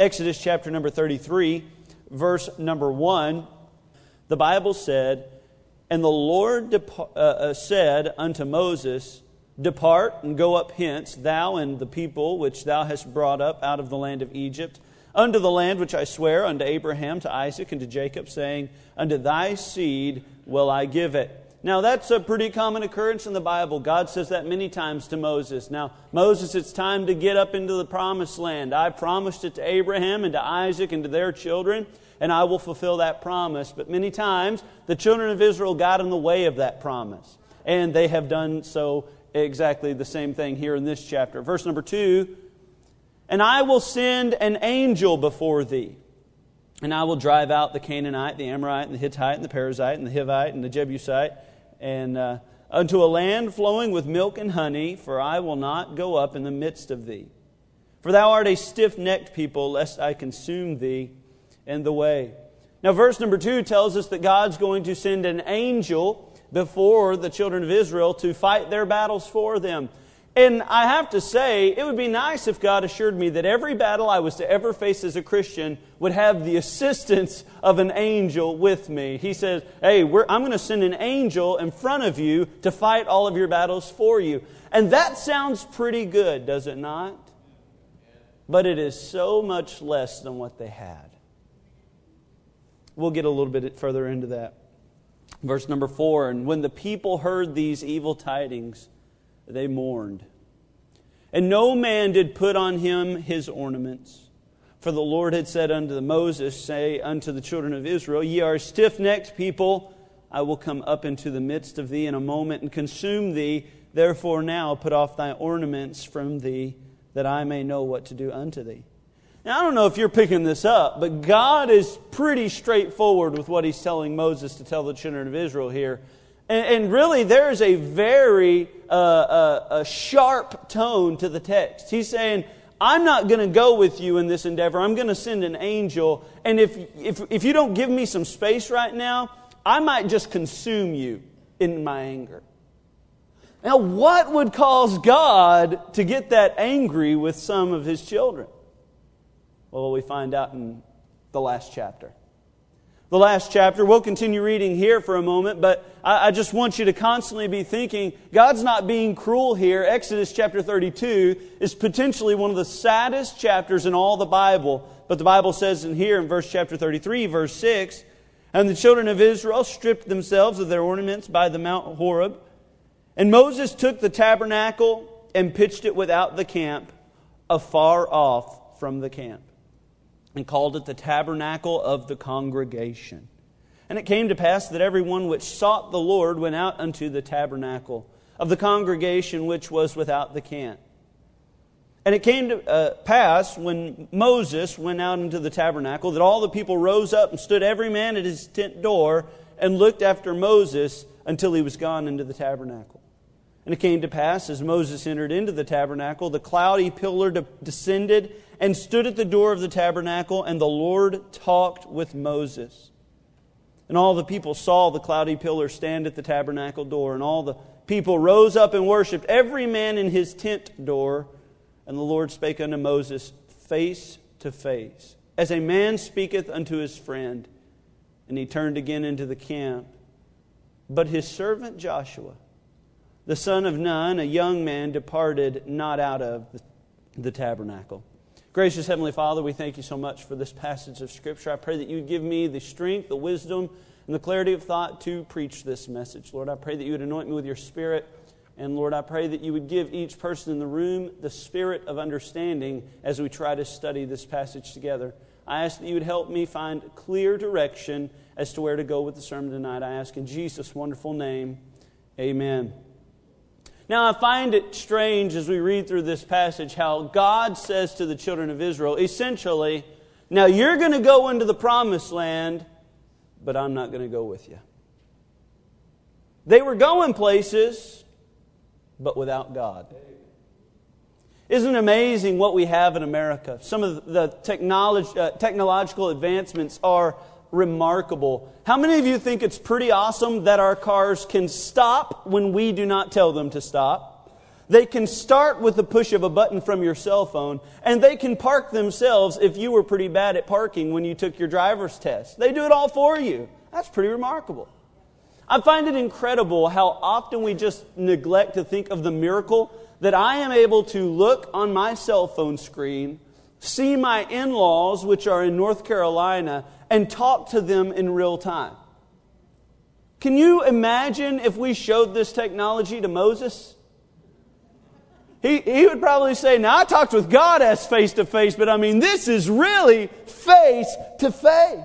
Exodus chapter number 33, verse number 1, the Bible said, And the Lord uh, uh, said unto Moses, Depart and go up hence, thou and the people which thou hast brought up out of the land of Egypt, unto the land which I swear unto Abraham, to Isaac, and to Jacob, saying, Unto thy seed will I give it. Now, that's a pretty common occurrence in the Bible. God says that many times to Moses. Now, Moses, it's time to get up into the promised land. I promised it to Abraham and to Isaac and to their children, and I will fulfill that promise. But many times, the children of Israel got in the way of that promise, and they have done so exactly the same thing here in this chapter. Verse number two And I will send an angel before thee. And I will drive out the Canaanite, the Amorite, and the Hittite, and the Perizzite, and the Hivite, and the Jebusite, and uh, unto a land flowing with milk and honey, for I will not go up in the midst of thee. For thou art a stiff necked people, lest I consume thee in the way. Now, verse number two tells us that God's going to send an angel before the children of Israel to fight their battles for them. And I have to say, it would be nice if God assured me that every battle I was to ever face as a Christian would have the assistance of an angel with me. He says, Hey, I'm going to send an angel in front of you to fight all of your battles for you. And that sounds pretty good, does it not? But it is so much less than what they had. We'll get a little bit further into that. Verse number four And when the people heard these evil tidings, they mourned. And no man did put on him his ornaments. For the Lord had said unto Moses, Say unto the children of Israel, Ye are stiff necked people. I will come up into the midst of thee in a moment and consume thee. Therefore now put off thy ornaments from thee, that I may know what to do unto thee. Now, I don't know if you're picking this up, but God is pretty straightforward with what he's telling Moses to tell the children of Israel here. And, and really, there's a very uh, uh, a sharp tone to the text. He's saying, I'm not going to go with you in this endeavor. I'm going to send an angel. And if, if, if you don't give me some space right now, I might just consume you in my anger. Now, what would cause God to get that angry with some of his children? Well, we find out in the last chapter. The last chapter, we'll continue reading here for a moment, but I, I just want you to constantly be thinking God's not being cruel here. Exodus chapter 32 is potentially one of the saddest chapters in all the Bible. But the Bible says in here in verse chapter 33, verse 6, and the children of Israel stripped themselves of their ornaments by the Mount Horeb. And Moses took the tabernacle and pitched it without the camp, afar off from the camp and called it the tabernacle of the congregation. And it came to pass that everyone which sought the Lord went out unto the tabernacle of the congregation which was without the camp. And it came to uh, pass when Moses went out into the tabernacle that all the people rose up and stood every man at his tent door and looked after Moses until he was gone into the tabernacle. And it came to pass as Moses entered into the tabernacle, the cloudy pillar descended and stood at the door of the tabernacle, and the Lord talked with Moses. And all the people saw the cloudy pillar stand at the tabernacle door, and all the people rose up and worshipped, every man in his tent door. And the Lord spake unto Moses face to face, as a man speaketh unto his friend. And he turned again into the camp. But his servant Joshua, the son of Nun, a young man, departed not out of the tabernacle. Gracious Heavenly Father, we thank you so much for this passage of Scripture. I pray that you would give me the strength, the wisdom, and the clarity of thought to preach this message. Lord, I pray that you would anoint me with your Spirit. And Lord, I pray that you would give each person in the room the spirit of understanding as we try to study this passage together. I ask that you would help me find clear direction as to where to go with the sermon tonight. I ask in Jesus' wonderful name, amen. Now, I find it strange as we read through this passage how God says to the children of Israel, essentially, now you're going to go into the promised land, but I'm not going to go with you. They were going places, but without God. Isn't it amazing what we have in America? Some of the technology, uh, technological advancements are remarkable. How many of you think it's pretty awesome that our cars can stop when we do not tell them to stop? They can start with the push of a button from your cell phone, and they can park themselves if you were pretty bad at parking when you took your driver's test. They do it all for you. That's pretty remarkable. I find it incredible how often we just neglect to think of the miracle that I am able to look on my cell phone screen, see my in laws, which are in North Carolina, and talk to them in real time. Can you imagine if we showed this technology to Moses? He, he would probably say, Now, I talked with God as face to face, but I mean, this is really face to face.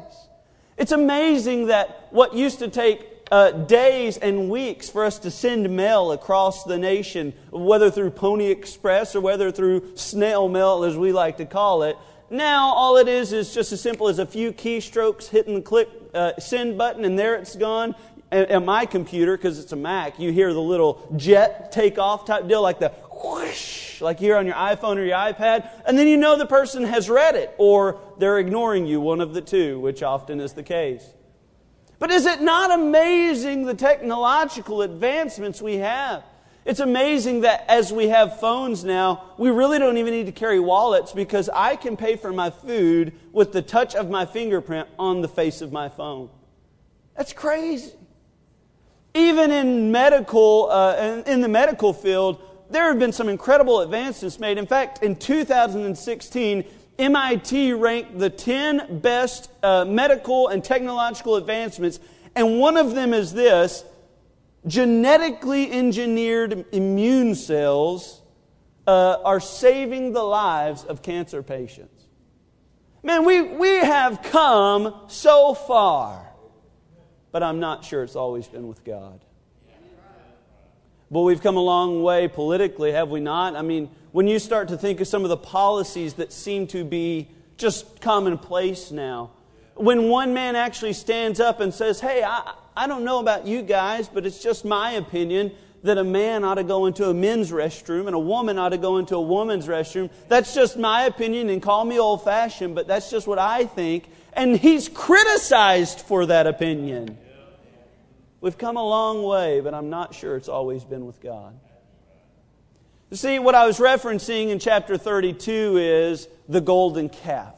It's amazing that what used to take uh, days and weeks for us to send mail across the nation, whether through Pony Express or whether through snail mail, as we like to call it, now all it is is just as simple as a few keystrokes hitting the click uh, send button, and there it's gone at my computer, because it's a Mac, you hear the little jet take off type deal, like the whoosh, like here on your iPhone or your iPad, and then you know the person has read it, or they're ignoring you, one of the two, which often is the case. But is it not amazing the technological advancements we have? It's amazing that as we have phones now, we really don't even need to carry wallets because I can pay for my food with the touch of my fingerprint on the face of my phone. That's crazy. Even in medical, uh, in the medical field, there have been some incredible advances made. In fact, in 2016, MIT ranked the 10 best uh, medical and technological advancements, and one of them is this genetically engineered immune cells uh, are saving the lives of cancer patients. Man, we, we have come so far but I'm not sure it's always been with God. But we've come a long way politically, have we not? I mean, when you start to think of some of the policies that seem to be just commonplace now, when one man actually stands up and says, Hey, I, I don't know about you guys, but it's just my opinion that a man ought to go into a men's restroom and a woman ought to go into a woman's restroom. That's just my opinion, and call me old fashioned, but that's just what I think. And he's criticized for that opinion. We've come a long way, but I'm not sure it's always been with God. See, what I was referencing in chapter 32 is the golden calf.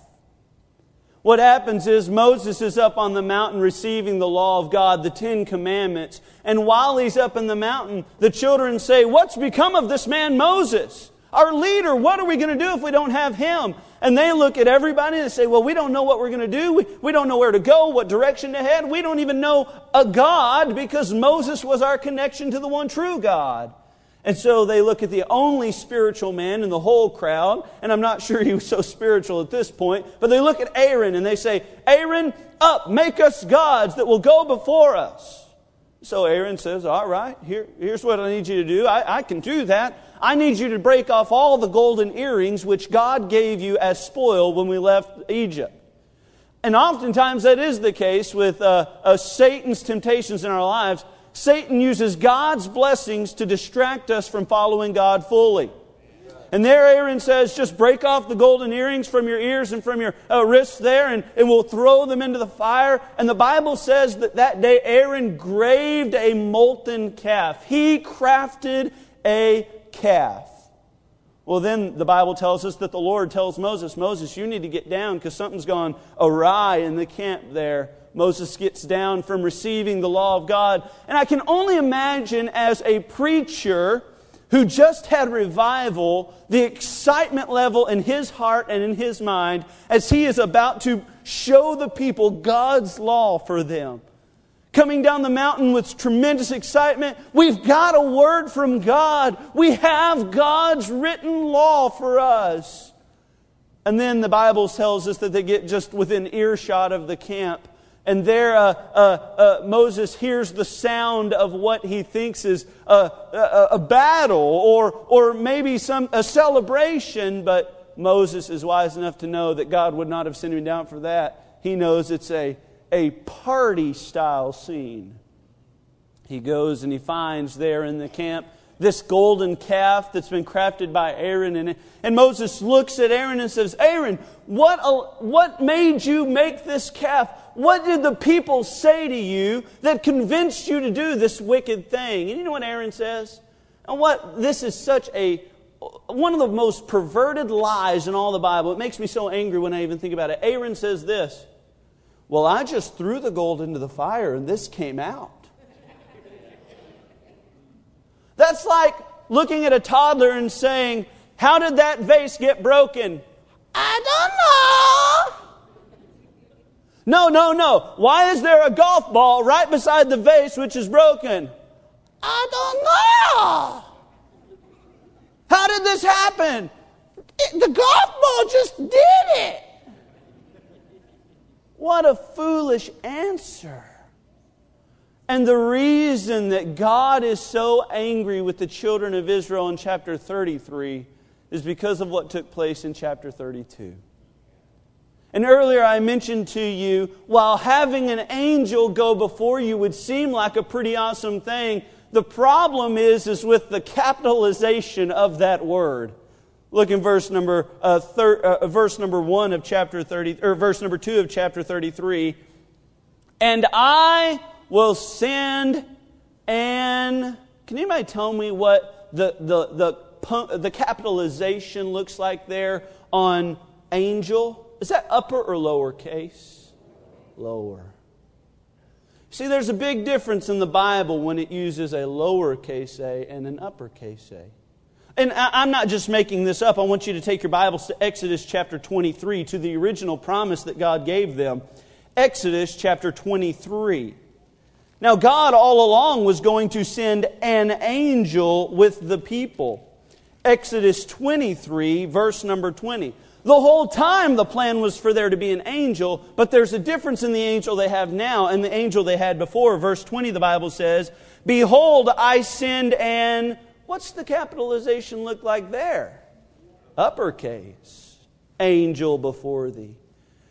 What happens is Moses is up on the mountain receiving the law of God, the Ten Commandments. And while he's up in the mountain, the children say, What's become of this man Moses? Our leader, what are we going to do if we don't have him? And they look at everybody and say, Well, we don't know what we're going to do. We, we don't know where to go, what direction to head. We don't even know a God because Moses was our connection to the one true God. And so they look at the only spiritual man in the whole crowd, and I'm not sure he was so spiritual at this point, but they look at Aaron and they say, Aaron, up, make us gods that will go before us. So Aaron says, All right, here, here's what I need you to do. I, I can do that. I need you to break off all the golden earrings which God gave you as spoil when we left Egypt. And oftentimes that is the case with uh, uh, Satan's temptations in our lives. Satan uses God's blessings to distract us from following God fully. And there Aaron says, just break off the golden earrings from your ears and from your uh, wrists there, and, and we'll throw them into the fire. And the Bible says that that day Aaron graved a molten calf. He crafted a calf. Well, then the Bible tells us that the Lord tells Moses, Moses, you need to get down because something's gone awry in the camp there. Moses gets down from receiving the law of God. And I can only imagine as a preacher who just had revival, the excitement level in his heart and in his mind as he is about to show the people God's law for them coming down the mountain with tremendous excitement. We've got a word from God. We have God's written law for us. And then the Bible tells us that they get just within earshot of the camp. And there, uh, uh, uh, Moses hears the sound of what he thinks is a, a, a battle or, or maybe some, a celebration, but Moses is wise enough to know that God would not have sent him down for that. He knows it's a a party style scene. He goes and he finds there in the camp this golden calf that's been crafted by Aaron. And, and Moses looks at Aaron and says, Aaron, what, what made you make this calf? What did the people say to you that convinced you to do this wicked thing? And you know what Aaron says? And what this is such a one of the most perverted lies in all the Bible. It makes me so angry when I even think about it. Aaron says this Well, I just threw the gold into the fire and this came out. That's like looking at a toddler and saying, How did that vase get broken? I don't know. No, no, no. Why is there a golf ball right beside the vase which is broken? I don't know. How did this happen? It, the golf ball just did it. What a foolish answer. And the reason that God is so angry with the children of Israel in chapter 33 is because of what took place in chapter 32. And earlier I mentioned to you, while having an angel go before you would seem like a pretty awesome thing, the problem is, is with the capitalization of that word. Look in verse number, uh, thir- uh, verse number 1 of chapter 30, or verse number 2 of chapter 33. And I will send and, can anybody tell me what the, the, the, the capitalization looks like there on angel? Is that upper or lower case? Lower. See, there's a big difference in the Bible when it uses a lowercase a and an uppercase a. And I'm not just making this up. I want you to take your Bibles to Exodus chapter 23, to the original promise that God gave them. Exodus chapter 23. Now, God all along was going to send an angel with the people. Exodus 23, verse number 20. The whole time the plan was for there to be an angel, but there's a difference in the angel they have now and the angel they had before. Verse 20, the Bible says, Behold, I send an, what's the capitalization look like there? Uppercase. Angel before thee.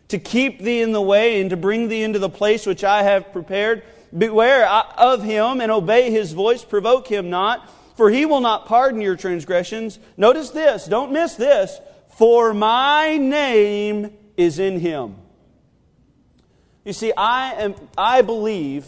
To keep thee in the way and to bring thee into the place which I have prepared. Beware of him and obey his voice, provoke him not, for he will not pardon your transgressions. Notice this, don't miss this for my name is in him. You see, I, am, I believe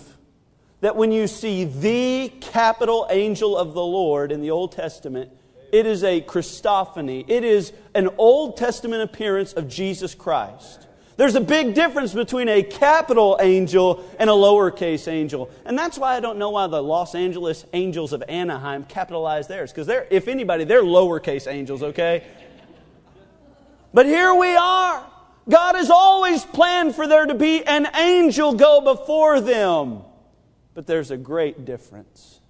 that when you see the capital angel of the Lord in the Old Testament, it is a Christophany. It is an Old Testament appearance of Jesus Christ. There's a big difference between a capital angel and a lowercase angel. And that's why I don't know why the Los Angeles Angels of Anaheim capitalize theirs. Because they're, if anybody, they're lowercase angels, okay? But here we are. God has always planned for there to be an angel go before them. But there's a great difference.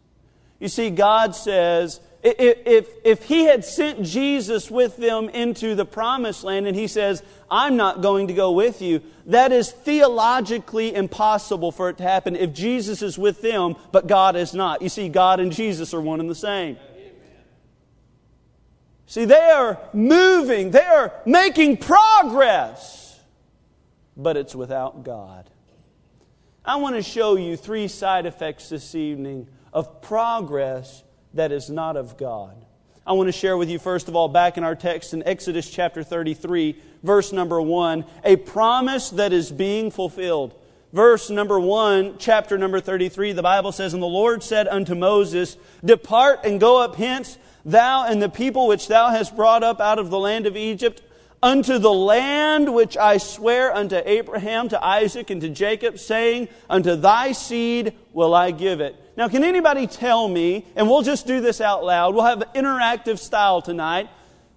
You see, God says, if, if He had sent Jesus with them into the promised land and He says, I'm not going to go with you, that is theologically impossible for it to happen if Jesus is with them, but God is not. You see, God and Jesus are one and the same. See, they are moving, they are making progress, but it's without God. I want to show you three side effects this evening of progress that is not of God. I want to share with you, first of all, back in our text in Exodus chapter 33, verse number 1, a promise that is being fulfilled. Verse number 1, chapter number 33, the Bible says, And the Lord said unto Moses, Depart and go up hence thou and the people which thou hast brought up out of the land of Egypt, unto the land which I swear unto Abraham, to Isaac, and to Jacob, saying, Unto thy seed will I give it. Now, can anybody tell me, and we'll just do this out loud, we'll have interactive style tonight.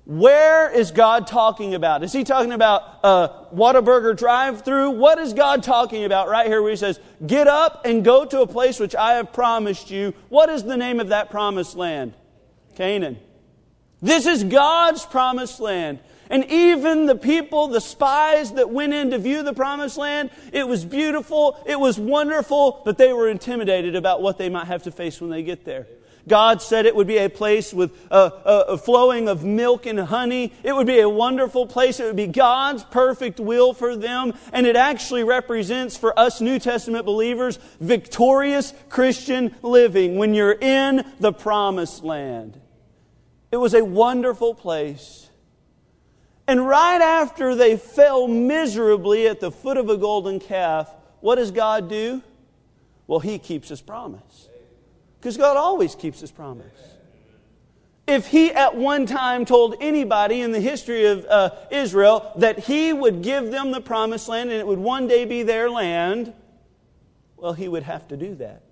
Where is God talking about? Is he talking about a Whataburger drive through? What is God talking about right here where he says, Get up and go to a place which I have promised you? What is the name of that promised land? Canaan. This is God's promised land. And even the people, the spies that went in to view the promised land, it was beautiful, it was wonderful, but they were intimidated about what they might have to face when they get there. God said it would be a place with a, a, a, flowing of milk and honey. It would be a wonderful place. It would be God's perfect will for them. And it actually represents for us New Testament believers victorious Christian living when you're in the promised land. It was a wonderful place. And right after they fell miserably at the foot of a golden calf, what does God do? Well, He keeps His promise. Because God always keeps His promise. if he at one time told anybody in the history of uh, Israel that he would give them the promised land and it would one day be their land, well, he would have to do that.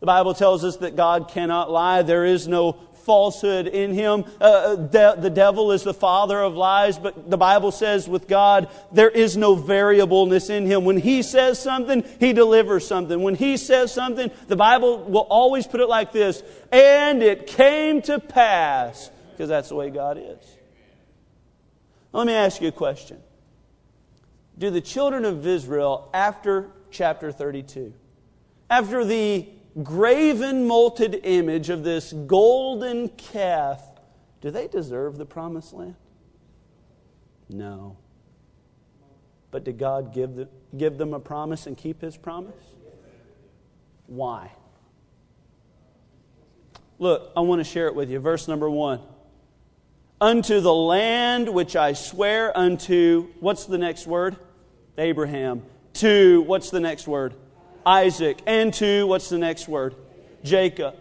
The Bible tells us that God cannot lie. There is no falsehood in him. Uh, uh, de- the devil is the father of lies, but the Bible says with God, there is no variableness in him. When he says something, he delivers something. When he says something, the Bible will always put it like this and it came to pass, because that's the way God is. Let me ask you a question. Do the children of Israel, after chapter 32, after the graven molded image of this golden calf, do they deserve the promised land? No. But did God give, the, give them a promise and keep his promise? Why? Look, I want to share it with you. Verse number one. Unto the land which I swear unto, what's the next word? Abraham. To, what's the next word? Isaac, and to, what's the next word? Jacob.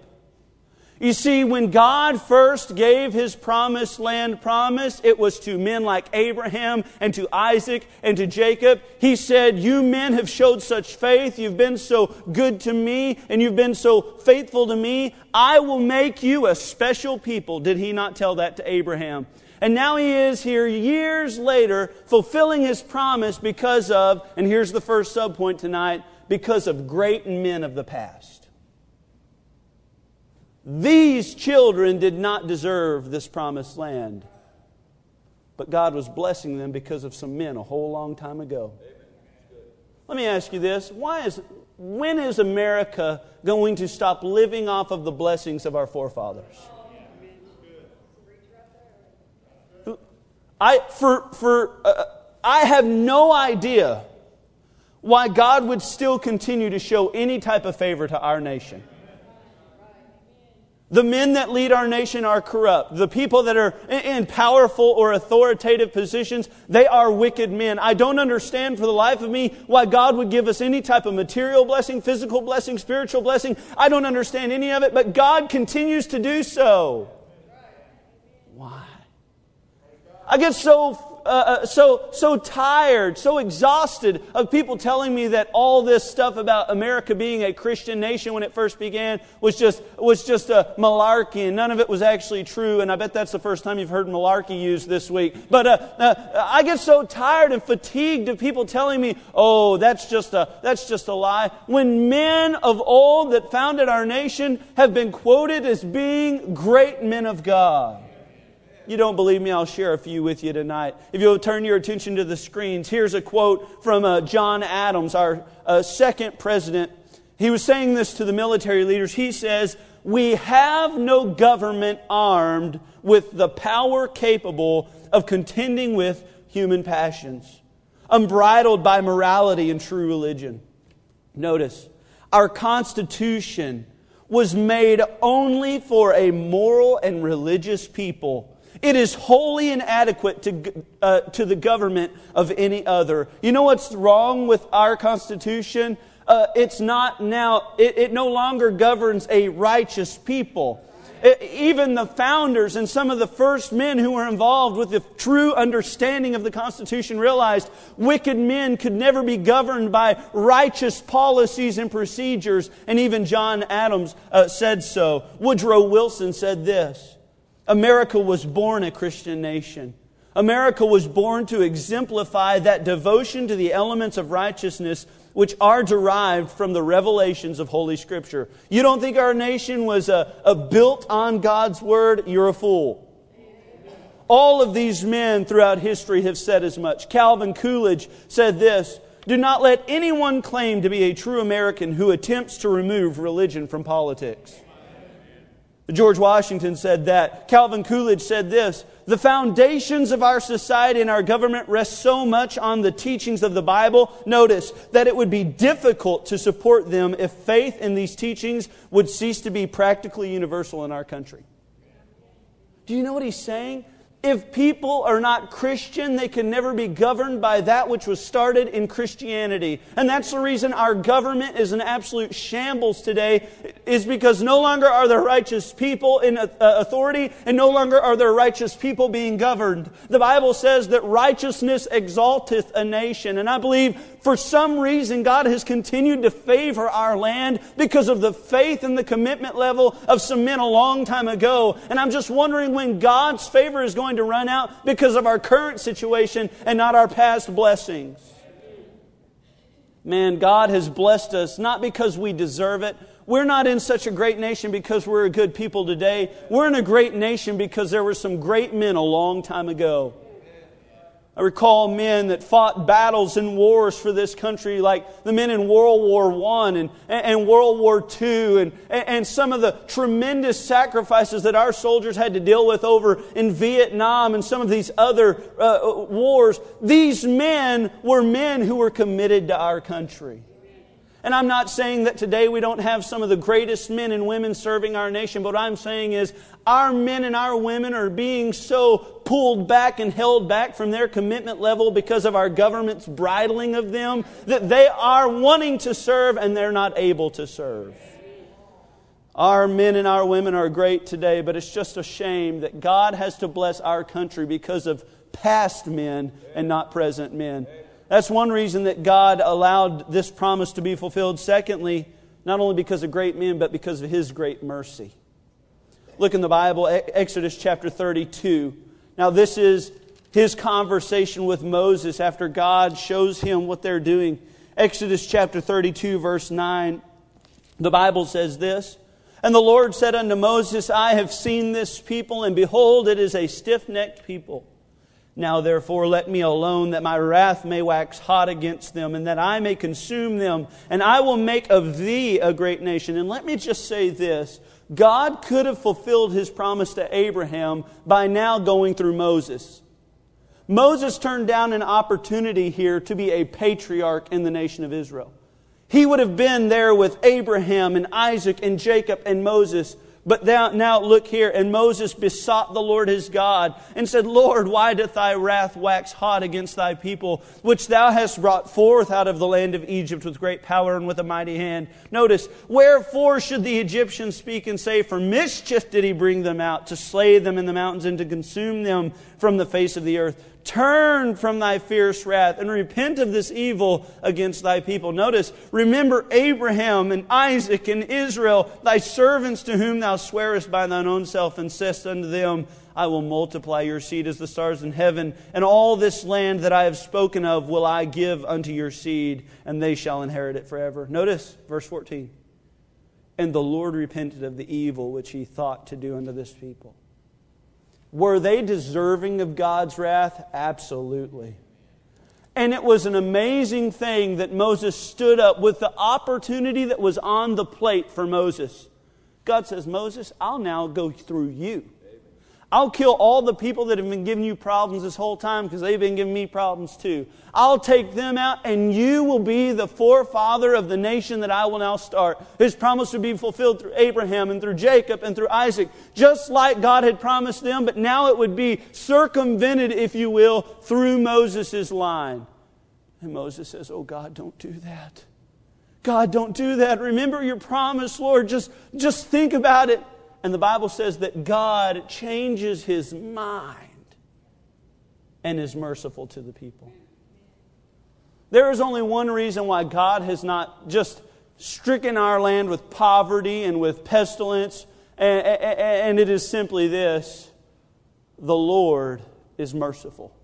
You see, when God first gave his promised land promise, it was to men like Abraham and to Isaac and to Jacob. He said, You men have showed such faith. You've been so good to me and you've been so faithful to me. I will make you a special people. Did he not tell that to Abraham? And now he is here years later fulfilling his promise because of, and here's the first subpoint tonight, because of great men of the past. These children did not deserve this promised land, but God was blessing them because of some men a whole long time ago. Let me ask you this why is, when is America going to stop living off of the blessings of our forefathers? I, for, for, uh, I have no idea why God would still continue to show any type of favor to our nation. The men that lead our nation are corrupt. The people that are in powerful or authoritative positions, they are wicked men. I don't understand for the life of me why God would give us any type of material blessing, physical blessing, spiritual blessing. I don't understand any of it, but God continues to do so. Why? I get so uh, uh, so, so tired, so exhausted of people telling me that all this stuff about America being a Christian nation when it first began was just, was just a malarkey and none of it was actually true. And I bet that's the first time you've heard malarkey used this week. But uh, uh, I get so tired and fatigued of people telling me, oh, that's just, a, that's just a lie. When men of old that founded our nation have been quoted as being great men of God you don't believe me, I'll share a few with you tonight. If you'll turn your attention to the screens, here's a quote from uh, John Adams, our uh, second president. He was saying this to the military leaders. He says, We have no government armed with the power capable of contending with human passions, unbridled by morality and true religion. Notice, our Constitution was made only for a moral and religious people it is wholly inadequate to, uh, to the government of any other. You know what's wrong with our Constitution? Uh, it's not now, it, it no longer governs a righteous people. Even the founders and some of the first men who were involved with the true understanding of the Constitution realized wicked men could never be governed by righteous policies and procedures. And even John Adams uh, said so. Woodrow Wilson said this America was born a Christian nation. America was born to exemplify that devotion to the elements of righteousness which are derived from the revelations of Holy Scripture. You don't think our nation was a, a built on God's Word? You're a fool. All of these men throughout history have said as much. Calvin Coolidge said this Do not let anyone claim to be a true American who attempts to remove religion from politics. George Washington said that. Calvin Coolidge said this The foundations of our society and our government rest so much on the teachings of the Bible, notice, that it would be difficult to support them if faith in these teachings would cease to be practically universal in our country. Do you know what he's saying? If people are not Christian, they can never be governed by that which was started in Christianity. And that's the reason our government is an absolute shambles today, is because no longer are there righteous people in uh, authority, and no longer are there righteous people being governed. The Bible says that righteousness exalteth a nation. And I believe for some reason God has continued to favor our land because of the faith and the commitment level of some men a long time ago. And I'm just wondering when God's favor is going to run out because of our current situation and not our past blessings. Man, God has blessed us not because we deserve it. We're not in such a great nation because we're a good people today. We're in a great nation because there were some great men a long time ago. I recall men that fought battles and wars for this country, like the men in World War I and, and World War II, and, and some of the tremendous sacrifices that our soldiers had to deal with over in Vietnam and some of these other uh, wars. These men were men who were committed to our country. And I'm not saying that today we don't have some of the greatest men and women serving our nation, but what I'm saying is our men and our women are being so pulled back and held back from their commitment level because of our government's bridling of them that they are wanting to serve and they're not able to serve. Our men and our women are great today, but it's just a shame that God has to bless our country because of past men and not present men. That's one reason that God allowed this promise to be fulfilled. Secondly, not only because of great men, but because of His great mercy. Look in the Bible, Exodus chapter 32. Now, this is his conversation with Moses after God shows him what they're doing. Exodus chapter 32, verse 9. The Bible says this And the Lord said unto Moses, I have seen this people, and behold, it is a stiff necked people. Now therefore let me alone, that my wrath may wax hot against them, and that I may consume them, and I will make of thee a great nation. And let me just say this God could have fulfilled his promise to Abraham by now going through Moses. Moses turned down an opportunity here to be a patriarch in the nation of Israel. He would have been there with Abraham and Isaac and Jacob and Moses but now, now look here, and Moses besought the Lord his God and said, Lord, why doth thy wrath wax hot against thy people, which thou hast brought forth out of the land of Egypt with great power and with a mighty hand? Notice, wherefore should the Egyptians speak and say, For mischief did he bring them out, to slay them in the mountains and to consume them from the face of the earth? Turn from thy fierce wrath and repent of this evil against thy people. Notice, remember Abraham and Isaac and Israel, thy servants to whom thou swearest by thine own self, and saidst unto them, I will multiply your seed as the stars in heaven, and all this land that I have spoken of will I give unto your seed, and they shall inherit it forever. Notice verse 14. And the Lord repented of the evil which he thought to do unto this people. Were they deserving of God's wrath? Absolutely. And it was an amazing thing that Moses stood up with the opportunity that was on the plate for Moses. God says, Moses, I'll now go through you. I'll kill all the people that have been giving you problems this whole time because they've been giving me problems too. I'll take them out and you will be the forefather of the nation that I will now start. His promise would be fulfilled through Abraham and through Jacob and through Isaac, just like God had promised them, but now it would be circumvented, if you will, through Moses' line. And Moses says, Oh God, don't do that. God, don't do that. Remember your promise, Lord. Just, just think about it. And the Bible says that God changes his mind and is merciful to the people. There is only one reason why God has not just stricken our land with poverty and with pestilence, and, it is simply this the Lord is merciful.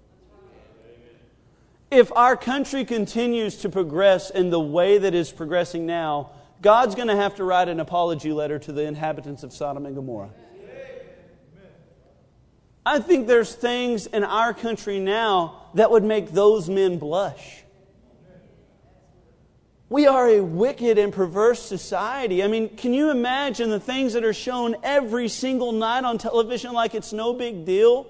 If our country continues to progress in the way that is progressing now, God's going to have to write an apology letter to the inhabitants of Sodom and Gomorrah. I think there's things in our country now that would make those men blush. We are a wicked and perverse society. I mean, can you imagine the things that are shown every single night on television like it's no big deal?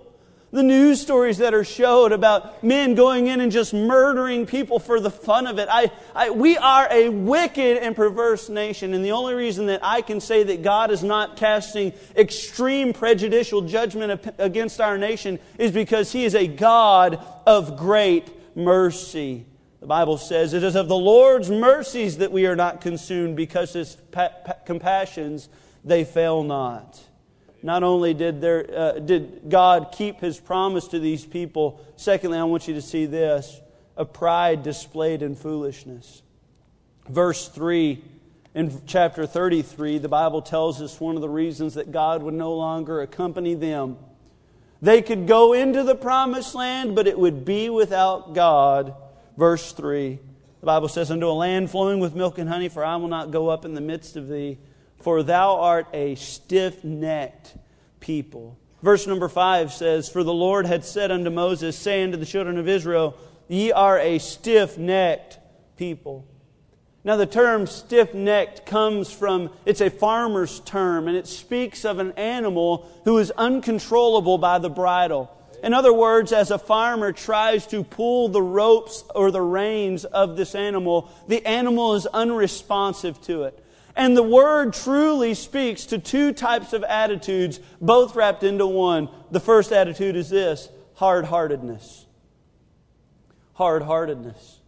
The news stories that are showed about men going in and just murdering people for the fun of it. I, I, we are a wicked and perverse nation, and the only reason that I can say that God is not casting extreme prejudicial judgment against our nation is because He is a God of great mercy. The Bible says it is of the Lord's mercies that we are not consumed because His pa- pa- compassions they fail not. Not only did, there, uh, did God keep his promise to these people, secondly, I want you to see this a pride displayed in foolishness. Verse 3 in chapter 33, the Bible tells us one of the reasons that God would no longer accompany them. They could go into the promised land, but it would be without God. Verse 3. The Bible says, Unto a land flowing with milk and honey, for I will not go up in the midst of thee for thou art a stiff necked people. Verse number 5 says, For the Lord had said unto Moses, saying to the children of Israel, Ye are a stiff necked people. Now, the term stiff necked comes from, it's a farmer's term, and it speaks of an animal who is uncontrollable by the bridle. In other words, as a farmer tries to pull the ropes or the reins of this animal, the animal is unresponsive to it. And the word truly speaks to two types of attitudes, both wrapped into one. The first attitude is this hard heartedness. Hard heartedness.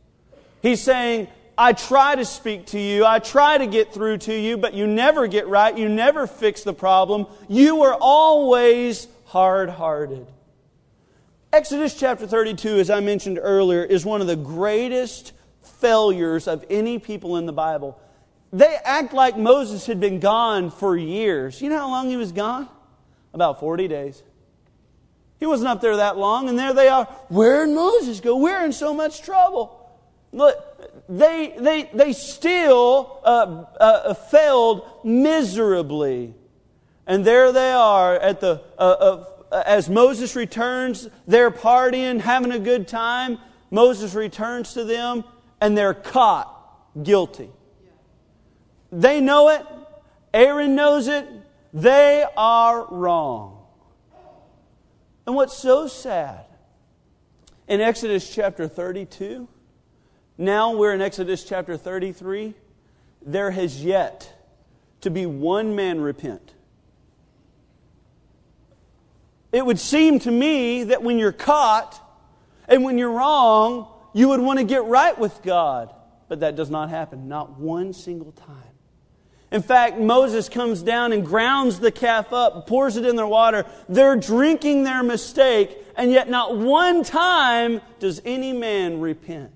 He's saying, I try to speak to you, I try to get through to you, but you never get right, you never fix the problem. You are always hard hearted. Exodus chapter 32, as I mentioned earlier, is one of the greatest failures of any people in the Bible. They act like Moses had been gone for years. You know how long he was gone? About 40 days. He wasn't up there that long, and there they are. Where did Moses go? We're in so much trouble. Look, they, they, they still uh, uh, failed miserably. And there they are at the, uh, as Moses returns, they're partying, having a good time. Moses returns to them, and they're caught guilty. They know it. Aaron knows it. They are wrong. And what's so sad, in Exodus chapter 32, now we're in Exodus chapter 33, there has yet to be one man repent. It would seem to me that when you're caught and when you're wrong, you would want to get right with God. But that does not happen, not one single time. In fact, Moses comes down and grounds the calf up, pours it in their water. They're drinking their mistake, and yet not one time does any man repent.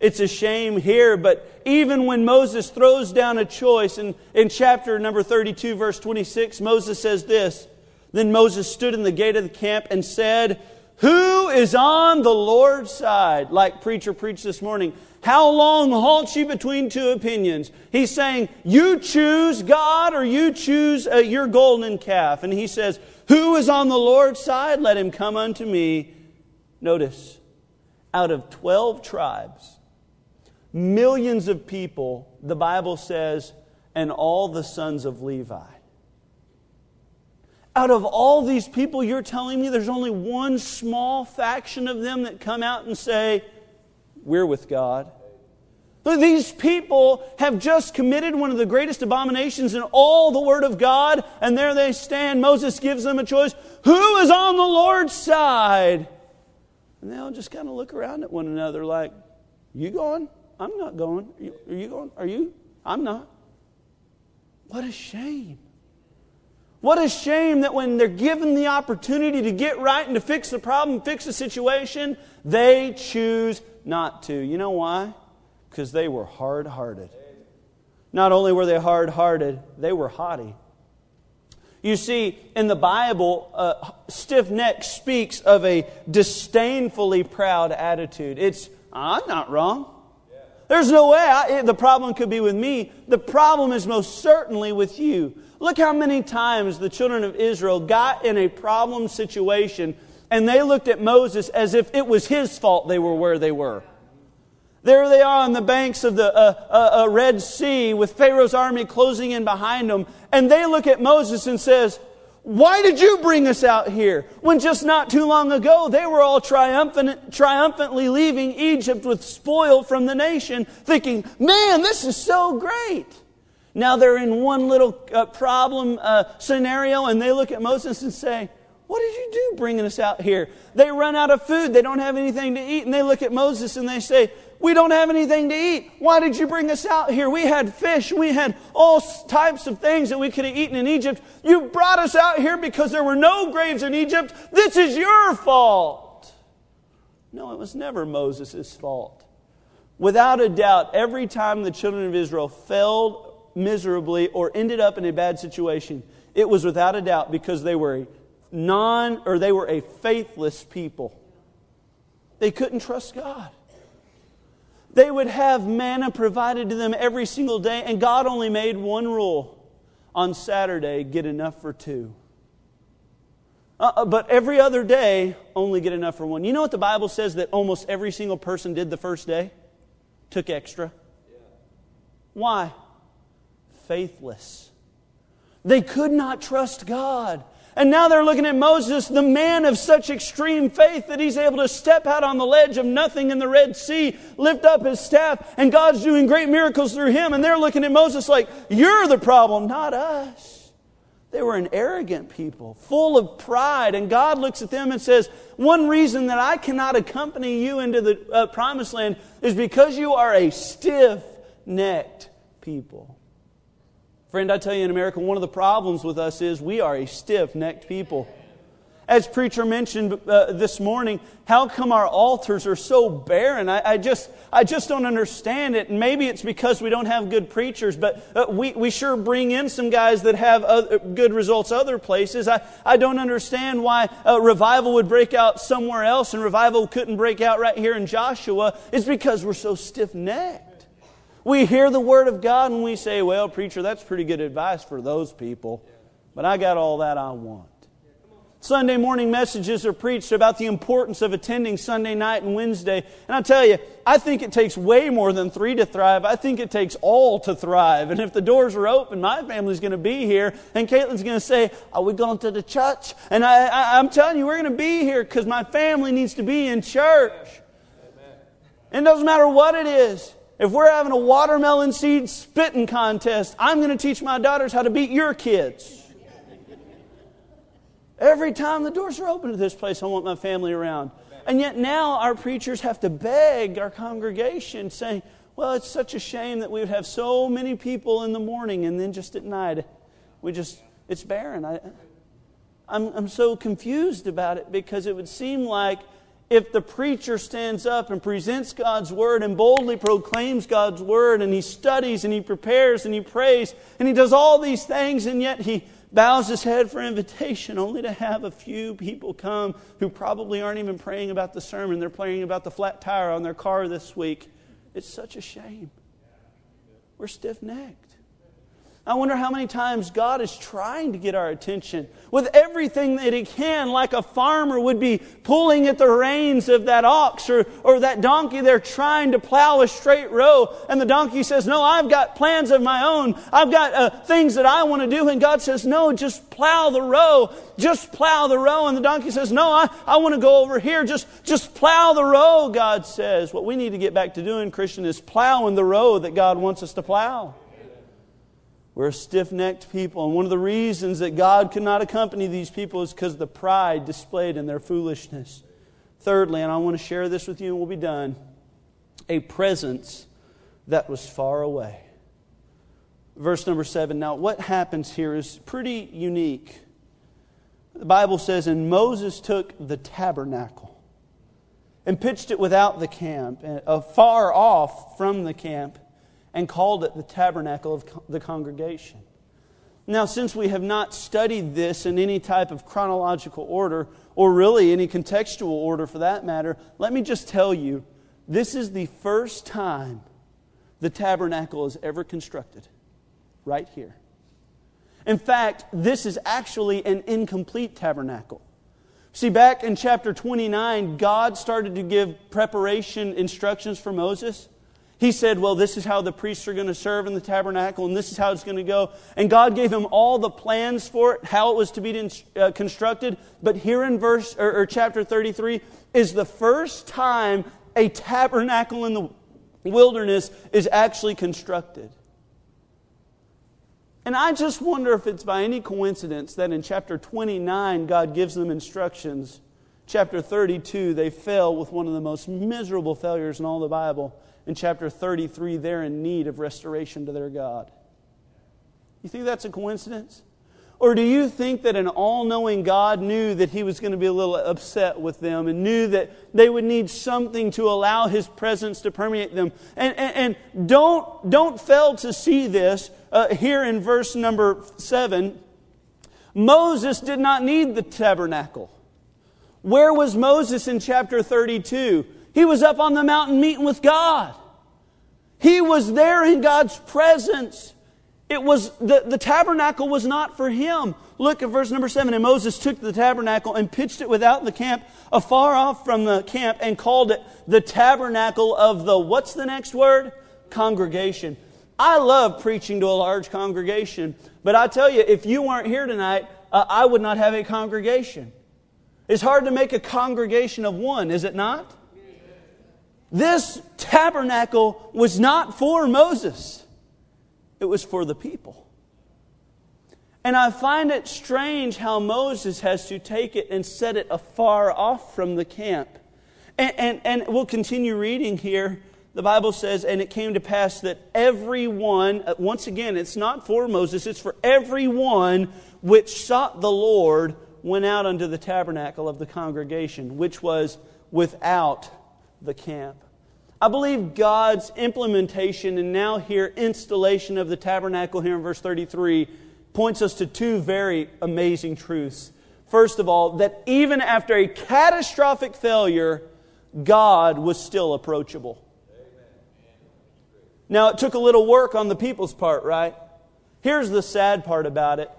It's a shame here, but even when Moses throws down a choice, in, in chapter number 32, verse 26, Moses says this Then Moses stood in the gate of the camp and said, Who is on the Lord's side? Like preacher preached this morning. How long halt ye between two opinions? He's saying, you choose God or you choose uh, your golden calf. And he says, Who is on the Lord's side? Let him come unto me. Notice, out of 12 tribes, millions of people, the Bible says, and all the sons of Levi. Out of all these people, you're telling me there's only one small faction of them that come out and say, we're with God. These people have just committed one of the greatest abominations in all the Word of God, and there they stand. Moses gives them a choice who is on the Lord's side? And they all just kind of look around at one another like, You going? I'm not going. Are you, are you going? Are you? I'm not. What a shame. What a shame that when they're given the opportunity to get right and to fix the problem, fix the situation, they choose not to. You know why? Because they were hard hearted. Not only were they hard hearted, they were haughty. You see, in the Bible, uh, stiff neck speaks of a disdainfully proud attitude. It's, I'm not wrong. There's no way I, the problem could be with me. The problem is most certainly with you. Look how many times the children of Israel got in a problem situation and they looked at Moses as if it was his fault they were where they were. There they are on the banks of the uh, uh, uh, Red Sea with Pharaoh's army closing in behind them. And they look at Moses and says, Why did you bring us out here? When just not too long ago they were all triumphant, triumphantly leaving Egypt with spoil from the nation, thinking, man, this is so great. Now they're in one little uh, problem uh, scenario and they look at Moses and say, What did you do bringing us out here? They run out of food, they don't have anything to eat, and they look at Moses and they say, we don't have anything to eat. Why did you bring us out here? We had fish. We had all types of things that we could have eaten in Egypt. You brought us out here because there were no graves in Egypt. This is your fault. No, it was never Moses' fault. Without a doubt, every time the children of Israel failed miserably or ended up in a bad situation, it was without a doubt because they were a non or they were a faithless people. They couldn't trust God. They would have manna provided to them every single day, and God only made one rule on Saturday get enough for two. Uh, but every other day, only get enough for one. You know what the Bible says that almost every single person did the first day? Took extra. Why? Faithless. They could not trust God. And now they're looking at Moses, the man of such extreme faith that he's able to step out on the ledge of nothing in the Red Sea, lift up his staff, and God's doing great miracles through him. And they're looking at Moses like, You're the problem, not us. They were an arrogant people, full of pride. And God looks at them and says, One reason that I cannot accompany you into the uh, promised land is because you are a stiff necked people. Friend, I tell you in America, one of the problems with us is we are a stiff necked people. As preacher mentioned uh, this morning, how come our altars are so barren? I, I, just, I just don't understand it. And maybe it's because we don't have good preachers, but uh, we, we sure bring in some guys that have other, good results other places. I, I don't understand why uh, revival would break out somewhere else and revival couldn't break out right here in Joshua. It's because we're so stiff necked. We hear the Word of God and we say, well, preacher, that's pretty good advice for those people, but I got all that I want. Sunday morning messages are preached about the importance of attending Sunday night and Wednesday. And I tell you, I think it takes way more than three to thrive. I think it takes all to thrive. And if the doors are open, my family's going to be here. And Caitlin's going to say, Are we going to the church? And I, am telling you, we're going to be here because my family needs to be in church. It doesn't matter what it is. If we're having a watermelon seed spitting contest, I'm going to teach my daughters how to beat your kids. Every time the doors are open to this place, I want my family around. And yet now our preachers have to beg our congregation, saying, Well, it's such a shame that we would have so many people in the morning and then just at night, we just, it's barren. I, I'm, I'm so confused about it because it would seem like if the preacher stands up and presents God's word and boldly proclaims God's word and he studies and he prepares and he prays and he does all these things and yet he bows his head for invitation only to have a few people come who probably aren't even praying about the sermon. They're praying about the flat tire on their car this week. It's such a shame. We're stiff necked. I wonder how many times God is trying to get our attention with everything that He can, like a farmer would be pulling at the reins of that ox or, or that donkey. They're trying to plow a straight row. And the donkey says, No, I've got plans of my own. I've got uh, things that I want to do. And God says, No, just plow the row. Just plow the row. And the donkey says, No, I, I want to go over here. Just, just plow the row, God says. What we need to get back to doing, Christian, is plowing the row that God wants us to plow. We're a stiff necked people. And one of the reasons that God could not accompany these people is because of the pride displayed in their foolishness. Thirdly, and I want to share this with you and we'll be done a presence that was far away. Verse number seven. Now, what happens here is pretty unique. The Bible says, And Moses took the tabernacle and pitched it without the camp, uh, far off from the camp and called it the tabernacle of the congregation. Now, since we have not studied this in any type of chronological order, or really any contextual order for that matter, let me just tell you this is the first time the tabernacle is ever constructed, right here. In fact, this is actually an incomplete tabernacle. See, back in chapter 29, God started to give preparation instructions for Moses. He said, Well, this is how the priests are going to serve in the tabernacle, and this is how it's going to go. And God gave him all the plans for it, how it was to be uh, constructed. But here in verse or, or chapter 33 is the first time a tabernacle in the wilderness is actually constructed. And I just wonder if it's by any coincidence that in chapter 29, God gives them instructions. Chapter 32, they fail with one of the most miserable failures in all the Bible in chapter 33, they're in need of restoration to their God. You think that's a coincidence? Or do you think that an all knowing God knew that he was going to be a little upset with them and knew that they would need something to allow his presence to permeate them? And, and, and don't, don't fail to see this uh, here in verse number 7. Moses did not need the tabernacle. Where was Moses in chapter 32? He was up on the mountain meeting with God. He was there in God's presence. It was the, the tabernacle was not for him. Look at verse number seven. And Moses took the tabernacle and pitched it without the camp, afar off from the camp, and called it the tabernacle of the what's the next word? Congregation. I love preaching to a large congregation, but I tell you, if you weren't here tonight, uh, I would not have a congregation. It's hard to make a congregation of one, is it not? This tabernacle was not for Moses, it was for the people. And I find it strange how Moses has to take it and set it afar off from the camp. And, and, and we'll continue reading here. The Bible says, and it came to pass that everyone, uh, once again, it's not for Moses, it's for everyone which sought the Lord went out unto the tabernacle of the congregation, which was without the camp. I believe God's implementation and now here installation of the tabernacle here in verse 33 points us to two very amazing truths. First of all, that even after a catastrophic failure, God was still approachable. Now, it took a little work on the people's part, right? Here's the sad part about it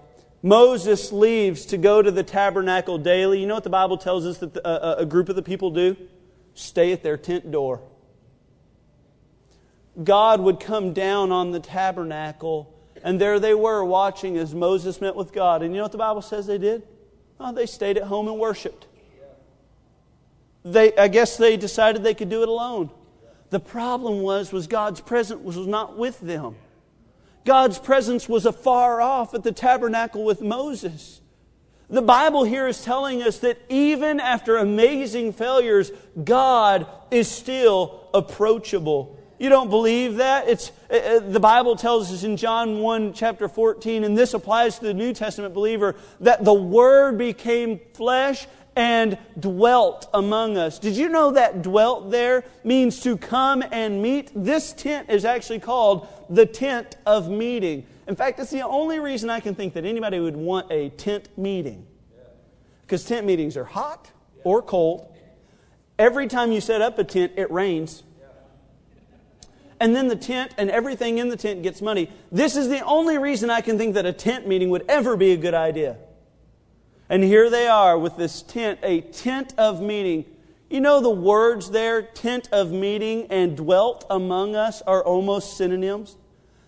Moses leaves to go to the tabernacle daily. You know what the Bible tells us that a, group of the people do? Stay at their tent door. God would come down on the tabernacle, and there they were watching as Moses met with God. And you know what the Bible says they did? Oh, they stayed at home and worshiped. They, I guess they decided they could do it alone. The problem was, was God's presence was not with them. God's presence was afar off at the tabernacle with Moses. The Bible here is telling us that even after amazing failures, God is still approachable. You don't believe that? It's, uh, uh, the Bible tells us in John 1, chapter 14, and this applies to the New Testament believer, that the Word became flesh and dwelt among us. Did you know that dwelt there means to come and meet? This tent is actually called the tent of meeting. In fact, it's the only reason I can think that anybody would want a tent meeting. Because tent meetings are hot or cold. Every time you set up a tent, it rains and then the tent and everything in the tent gets muddy. This is the only reason I can think that a tent meeting would ever be a good idea. And here they are with this tent, a tent of meeting. You know, the words there, tent of meeting and dwelt among us, are almost synonyms.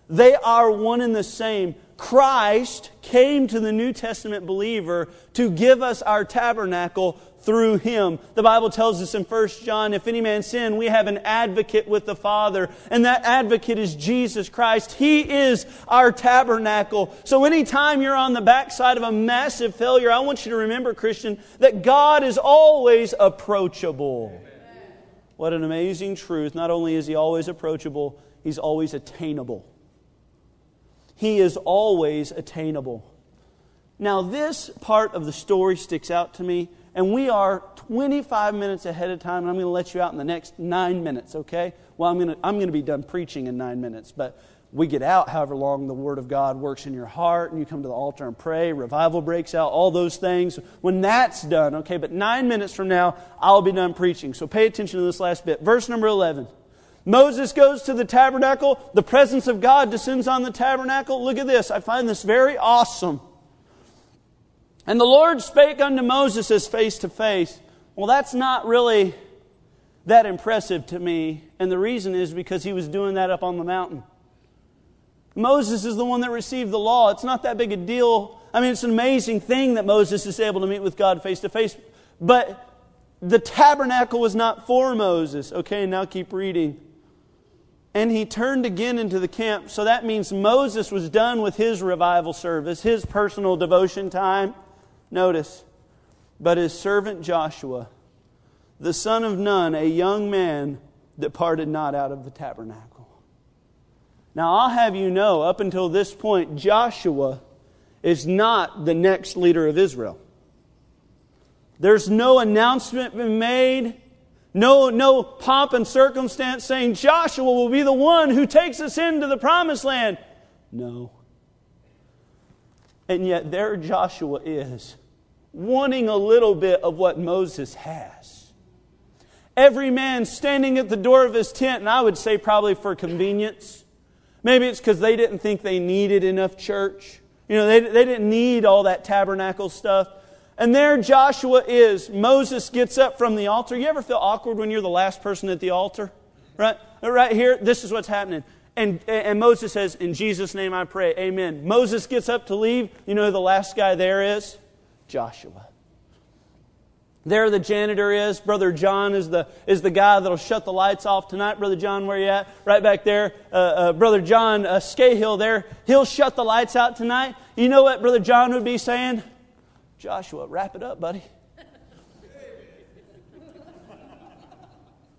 They are one and the same. Christ came to the New Testament believer to give us our tabernacle through him. The Bible tells us in 1 John, if any man sin, we have an advocate with the Father, and that advocate is Jesus Christ. He is our tabernacle. So anytime you're on the backside of a massive failure, I want you to remember, Christian, that God is always approachable. What an amazing truth. Not only is he always approachable, he's always attainable. He is always attainable. Now, this part of the story sticks out to me and we are 25 minutes ahead of time, and I'm going to let you out in the next nine minutes, okay? Well, I'm going to, I'm going to be done preaching in nine minutes, but we get out however long the Word of God works in your heart, and you come to the altar and pray, revival breaks out, all those things. When that's done, okay, but nine minutes from now, I'll be done preaching. So pay attention to this last bit. Verse number 11. Moses goes to the tabernacle. The presence of God descends on the tabernacle. Look at this. I find this very awesome. And the Lord spake unto Moses as face to face. Well, that's not really that impressive to me, and the reason is because he was doing that up on the mountain. Moses is the one that received the law. It's not that big a deal. I mean, it's an amazing thing that Moses is able to meet with God face to face, but the tabernacle was not for Moses. Okay, now keep reading. And he turned again into the camp. So that means Moses was done with his revival service, his personal devotion time. Notice, but his servant Joshua, the son of Nun, a young man, departed not out of the tabernacle. Now, I'll have you know, up until this point, Joshua is not the next leader of Israel. There's no announcement been made, no, no pomp and circumstance saying Joshua will be the one who takes us into the promised land. No. And yet, there Joshua is wanting a little bit of what Moses has. Every man standing at the door of his tent, and I would say probably for convenience. Maybe it's because they didn't think they needed enough church. You know, they, they didn't need all that tabernacle stuff. And there Joshua is. Moses gets up from the altar. You ever feel awkward when you're the last person at the altar? Right? Right here, this is what's happening. And, and Moses says, In Jesus' name I pray, amen. Moses gets up to leave. You know who the last guy there is? Joshua. There the janitor is. Brother John is the, is the guy that'll shut the lights off tonight. Brother John, where you at? Right back there. Uh, uh, Brother John uh, Scahill there. He'll shut the lights out tonight. You know what Brother John would be saying? Joshua, wrap it up, buddy.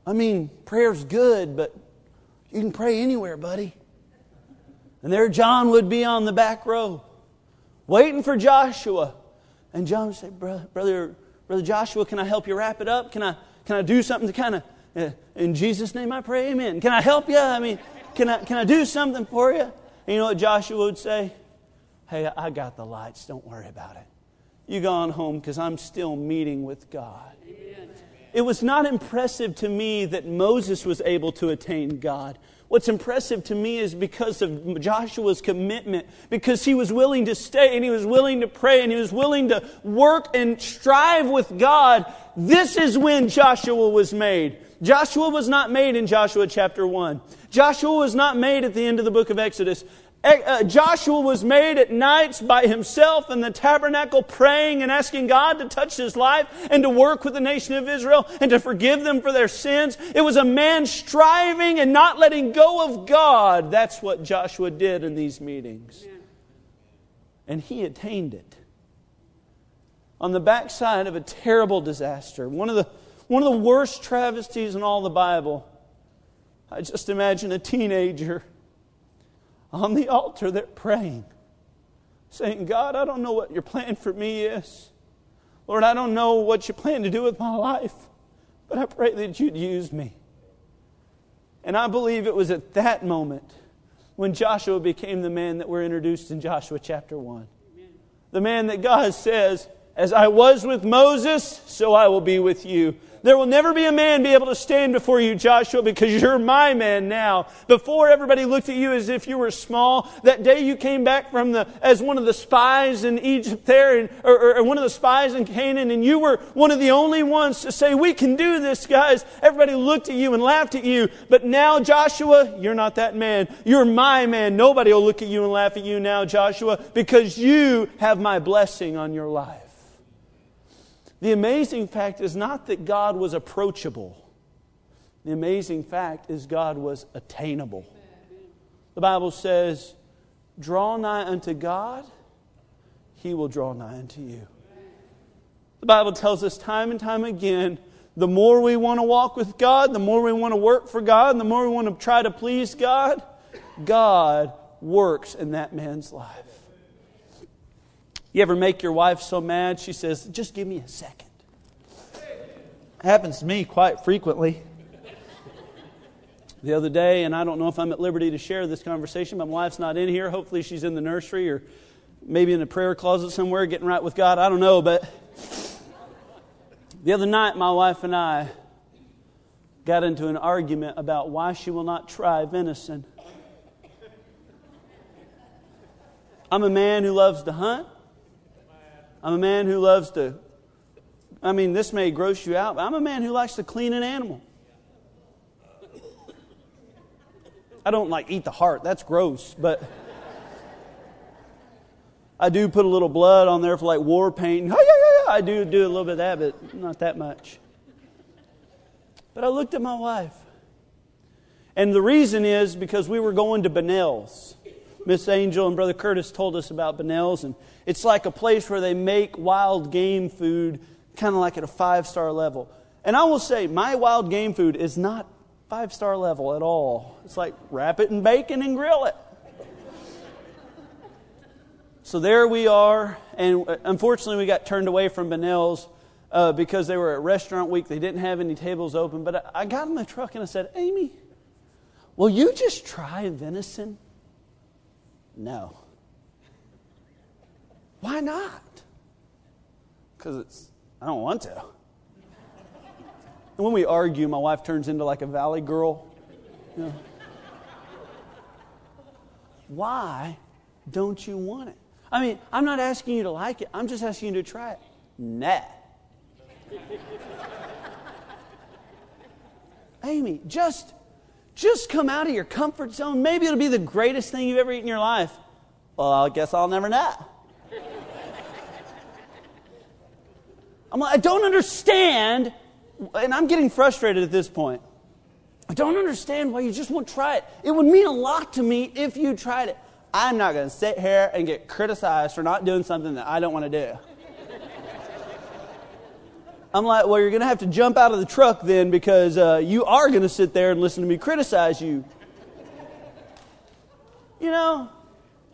I mean, prayer's good, but you can pray anywhere, buddy. And there John would be on the back row, waiting for Joshua. And John would say, Brother, brother, brother Joshua, can I help you wrap it up? Can I, can I do something to kind of, uh, in Jesus' name I pray, amen. Can I help you? I mean, can I, can I do something for you? And you know what Joshua would say? Hey, I got the lights. Don't worry about it. You go on home because I'm still meeting with God. It was not impressive to me that Moses was able to attain God. What's impressive to me is because of Joshua's commitment, because he was willing to stay and he was willing to pray and he was willing to work and strive with God. This is when Joshua was made. Joshua was not made in Joshua chapter 1. Joshua was not made at the end of the book of Exodus. Uh, Joshua was made at nights by himself in the tabernacle praying and asking God to touch his life and to work with the nation of Israel and to forgive them for their sins. It was a man striving and not letting go of God. That's what Joshua did in these meetings. And he attained it. On the backside of a terrible disaster, one of the, one of the worst travesties in all the Bible, I just imagine a teenager on the altar, they're praying, saying, God, I don't know what your plan for me is. Lord, I don't know what you plan to do with my life, but I pray that you'd use me. And I believe it was at that moment when Joshua became the man that we're introduced in Joshua chapter 1. Amen. The man that God says, As I was with Moses, so I will be with you. There will never be a man be able to stand before you, Joshua, because you're my man now. Before everybody looked at you as if you were small, that day you came back from the, as one of the spies in Egypt there, and, or, or one of the spies in Canaan, and you were one of the only ones to say, we can do this, guys. Everybody looked at you and laughed at you. But now, Joshua, you're not that man. You're my man. Nobody will look at you and laugh at you now, Joshua, because you have my blessing on your life. The amazing fact is not that God was approachable, the amazing fact is God was attainable. The Bible says, Draw nigh unto God, he will draw nigh unto you. The Bible tells us time and time again the more we want to walk with God, the more we want to work for God, the more we want to try to please God, God works in that man's life. You ever make your wife so mad she says, just give me a second? It happens to me quite frequently. The other day, and I don't know if I'm at liberty to share this conversation, my wife's not in here. Hopefully, she's in the nursery or maybe in a prayer closet somewhere getting right with God. I don't know, but the other night, my wife and I got into an argument about why she will not try venison. I'm a man who loves to hunt. I'm a man who loves to, I mean, this may gross you out, but I'm a man who likes to clean an animal. I don't like eat the heart, that's gross, but I do put a little blood on there for like war paint. Oh, I do do a little bit of that, but not that much. But I looked at my wife. And the reason is because we were going to Bonnell's. Miss Angel and Brother Curtis told us about Bonnell's, and it's like a place where they make wild game food kind of like at a five star level. And I will say, my wild game food is not five star level at all. It's like wrap it in bacon and grill it. so there we are, and uh, unfortunately, we got turned away from Bonnell's uh, because they were at restaurant week. They didn't have any tables open. But I, I got in the truck and I said, Amy, will you just try venison? No. Why not? Because it's, I don't want to. And when we argue, my wife turns into like a valley girl. You know. Why don't you want it? I mean, I'm not asking you to like it, I'm just asking you to try it. Nah. Amy, just just come out of your comfort zone. Maybe it'll be the greatest thing you've ever eaten in your life. Well, I guess I'll never know. I'm like, I don't understand, and I'm getting frustrated at this point. I don't understand why you just won't try it. It would mean a lot to me if you tried it. I'm not going to sit here and get criticized for not doing something that I don't want to do. I'm like, well, you're going to have to jump out of the truck then because uh, you are going to sit there and listen to me criticize you. You know,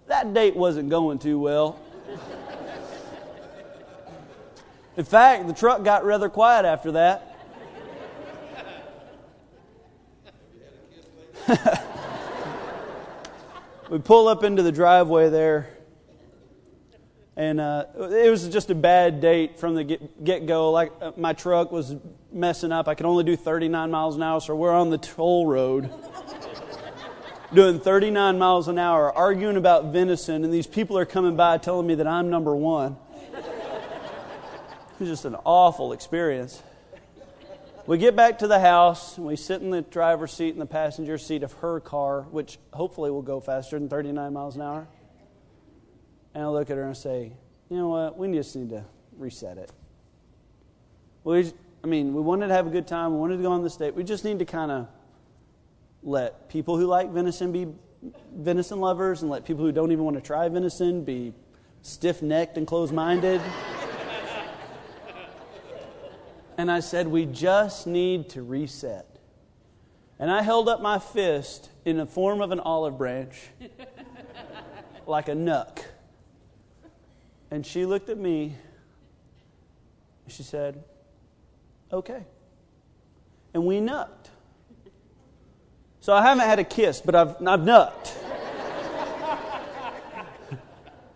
that date wasn't going too well. In fact, the truck got rather quiet after that. we pull up into the driveway there and uh, it was just a bad date from the get go. Like uh, my truck was messing up. I could only do 39 miles an hour, so we're on the toll road doing 39 miles an hour, arguing about venison, and these people are coming by telling me that I'm number one. It was just an awful experience. We get back to the house, and we sit in the driver's seat and the passenger seat of her car, which hopefully will go faster than 39 miles an hour. And I look at her and say, you know what? We just need to reset it. We, I mean, we wanted to have a good time. We wanted to go on the state. We just need to kind of let people who like venison be venison lovers and let people who don't even want to try venison be stiff necked and closed minded. and I said, We just need to reset. And I held up my fist in the form of an olive branch, like a nuck. And she looked at me and she said, Okay. And we nucked. So I haven't had a kiss, but I've, I've nucked.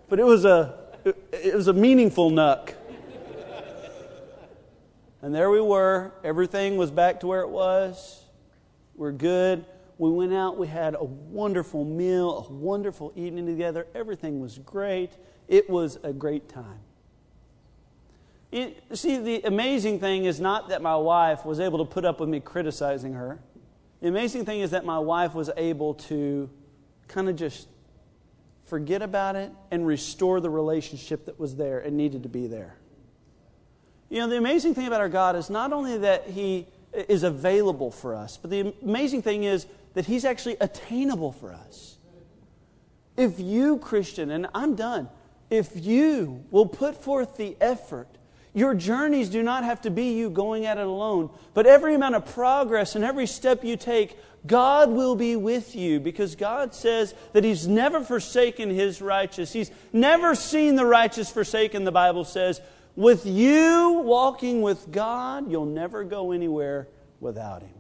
but it was a it, it was a meaningful nuck. And there we were. Everything was back to where it was. We're good. We went out. We had a wonderful meal, a wonderful evening together. Everything was great. It was a great time. It, see, the amazing thing is not that my wife was able to put up with me criticizing her. The amazing thing is that my wife was able to kind of just forget about it and restore the relationship that was there and needed to be there. You know, the amazing thing about our God is not only that He is available for us, but the amazing thing is that He's actually attainable for us. If you, Christian, and I'm done, if you will put forth the effort, your journeys do not have to be you going at it alone, but every amount of progress and every step you take, God will be with you because God says that He's never forsaken His righteous. He's never seen the righteous forsaken, the Bible says. With you walking with God, you'll never go anywhere without Him.